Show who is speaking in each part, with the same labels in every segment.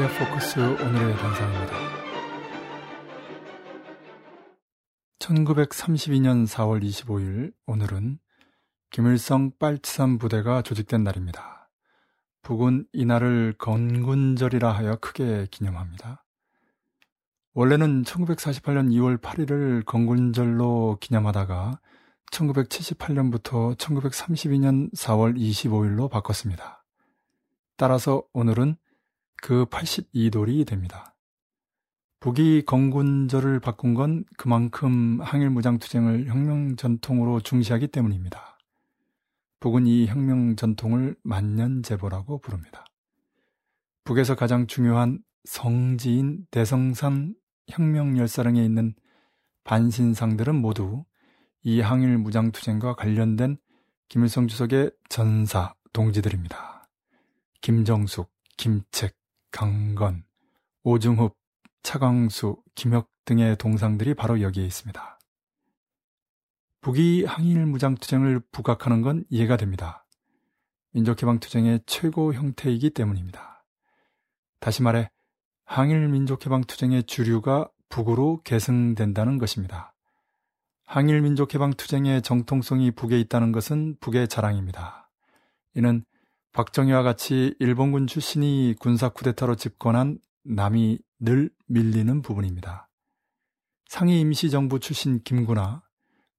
Speaker 1: 코리아 포커스 오늘의 단상입니다. 1932년 4월 25일 오늘은 김일성 빨치산 부대가 조직된 날입니다. 북은 이날을 건군절이라 하여 크게 기념합니다. 원래는 1948년 2월 8일을 건군절로 기념하다가 1978년부터 1932년 4월 25일로 바꿨습니다. 따라서 오늘은 그 82돌이 됩니다. 북이 건군절을 바꾼 건 그만큼 항일 무장투쟁을 혁명 전통으로 중시하기 때문입니다. 북은 이 혁명 전통을 만년제보라고 부릅니다. 북에서 가장 중요한 성지인 대성산 혁명 열사령에 있는 반신상들은 모두 이 항일 무장투쟁과 관련된 김일성 주석의 전사 동지들입니다. 김정숙, 김책, 강건, 오중흡, 차광수, 김혁 등의 동상들이 바로 여기에 있습니다. 북이 항일 무장투쟁을 부각하는 건 이해가 됩니다. 민족해방투쟁의 최고 형태이기 때문입니다. 다시 말해 항일 민족해방투쟁의 주류가 북으로 계승된다는 것입니다. 항일 민족해방투쟁의 정통성이 북에 있다는 것은 북의 자랑입니다. 이는 박정희와 같이 일본군 출신이 군사 쿠데타로 집권한 남이 늘 밀리는 부분입니다. 상해 임시정부 출신 김구나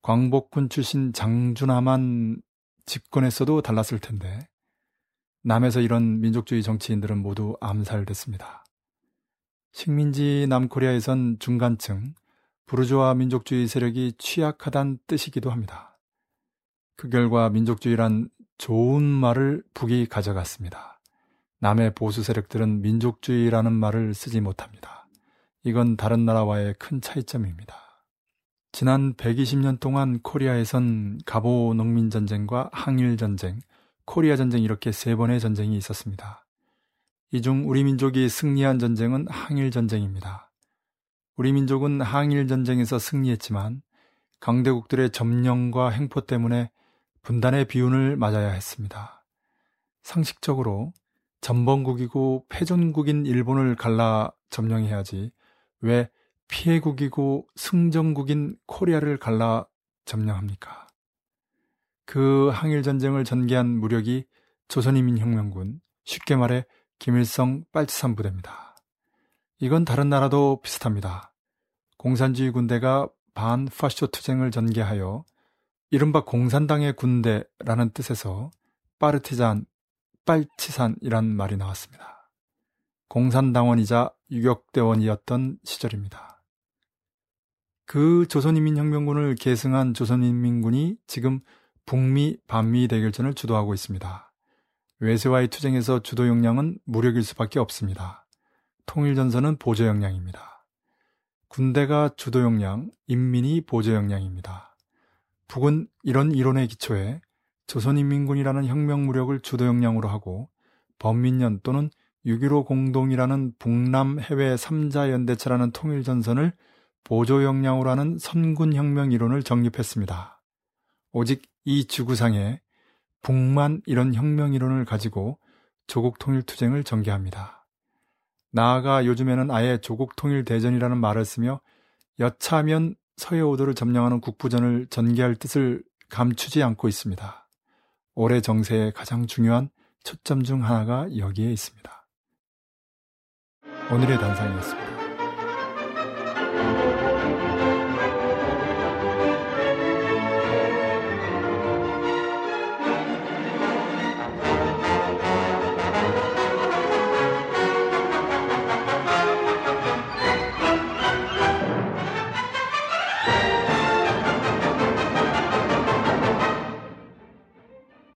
Speaker 1: 광복군 출신 장준하만 집권했어도 달랐을 텐데 남에서 이런 민족주의 정치인들은 모두 암살됐습니다. 식민지 남코리아에선 중간층, 부르주아 민족주의 세력이 취약하단 뜻이기도 합니다. 그 결과 민족주의란 좋은 말을 북이 가져갔습니다. 남의 보수 세력들은 민족주의라는 말을 쓰지 못합니다. 이건 다른 나라와의 큰 차이점입니다. 지난 120년 동안 코리아에선 가보 농민 전쟁과 항일 전쟁, 코리아 전쟁 이렇게 세 번의 전쟁이 있었습니다. 이 중 우리 민족이 승리한 전쟁은 항일 전쟁입니다. 우리 민족은 항일 전쟁에서 승리했지만 강대국들의 점령과 횡포 때문에 분단의 비운을 맞아야 했습니다. 상식적으로 전범국이고 패전국인 일본을 갈라 점령해야지 왜 피해국이고 승전국인 코리아를 갈라 점령합니까? 그 항일전쟁을 전개한 무력이 조선인민혁명군, 쉽게 말해 김일성 빨치산 부대입니다. 이건 다른 나라도 비슷합니다. 공산주의 군대가 반파쇼 투쟁을 전개하여 이른바 공산당의 군대라는 뜻에서 파르티잔, 빨치산이란 말이 나왔습니다. 공산당원이자 유격대원이었던 시절입니다. 그 조선인민혁명군을 계승한 조선인민군이 지금 북미 반미 대결전을 주도하고 있습니다. 외세와의 투쟁에서 주도 역량은 무력일 수밖에 없습니다. 통일전선은 보조 역량입니다. 군대가 주도 역량, 인민이 보조 역량입니다. 북은 이런 이론에 기초해 조선인민군이라는 혁명 무력을 주도 역량으로 하고 범민련 또는 6.15 공동이라는 북남 해외 3자 연대체라는 통일 전선을 보조 역량으로 하는 선군 혁명 이론을 정립했습니다. 오직 이 지구상에 북만 이런 혁명 이론을 가지고 조국 통일 투쟁을 전개합니다. 나아가 요즘에는 아예 조국 통일 대전이라는 말을 쓰며 여차하면 서해오도를 점령하는 국부전을 전개할 뜻을 감추지 않고 있습니다. 올해 정세의 가장 중요한 초점 중 하나가 여기에 있습니다. 오늘의 단상이었습니다.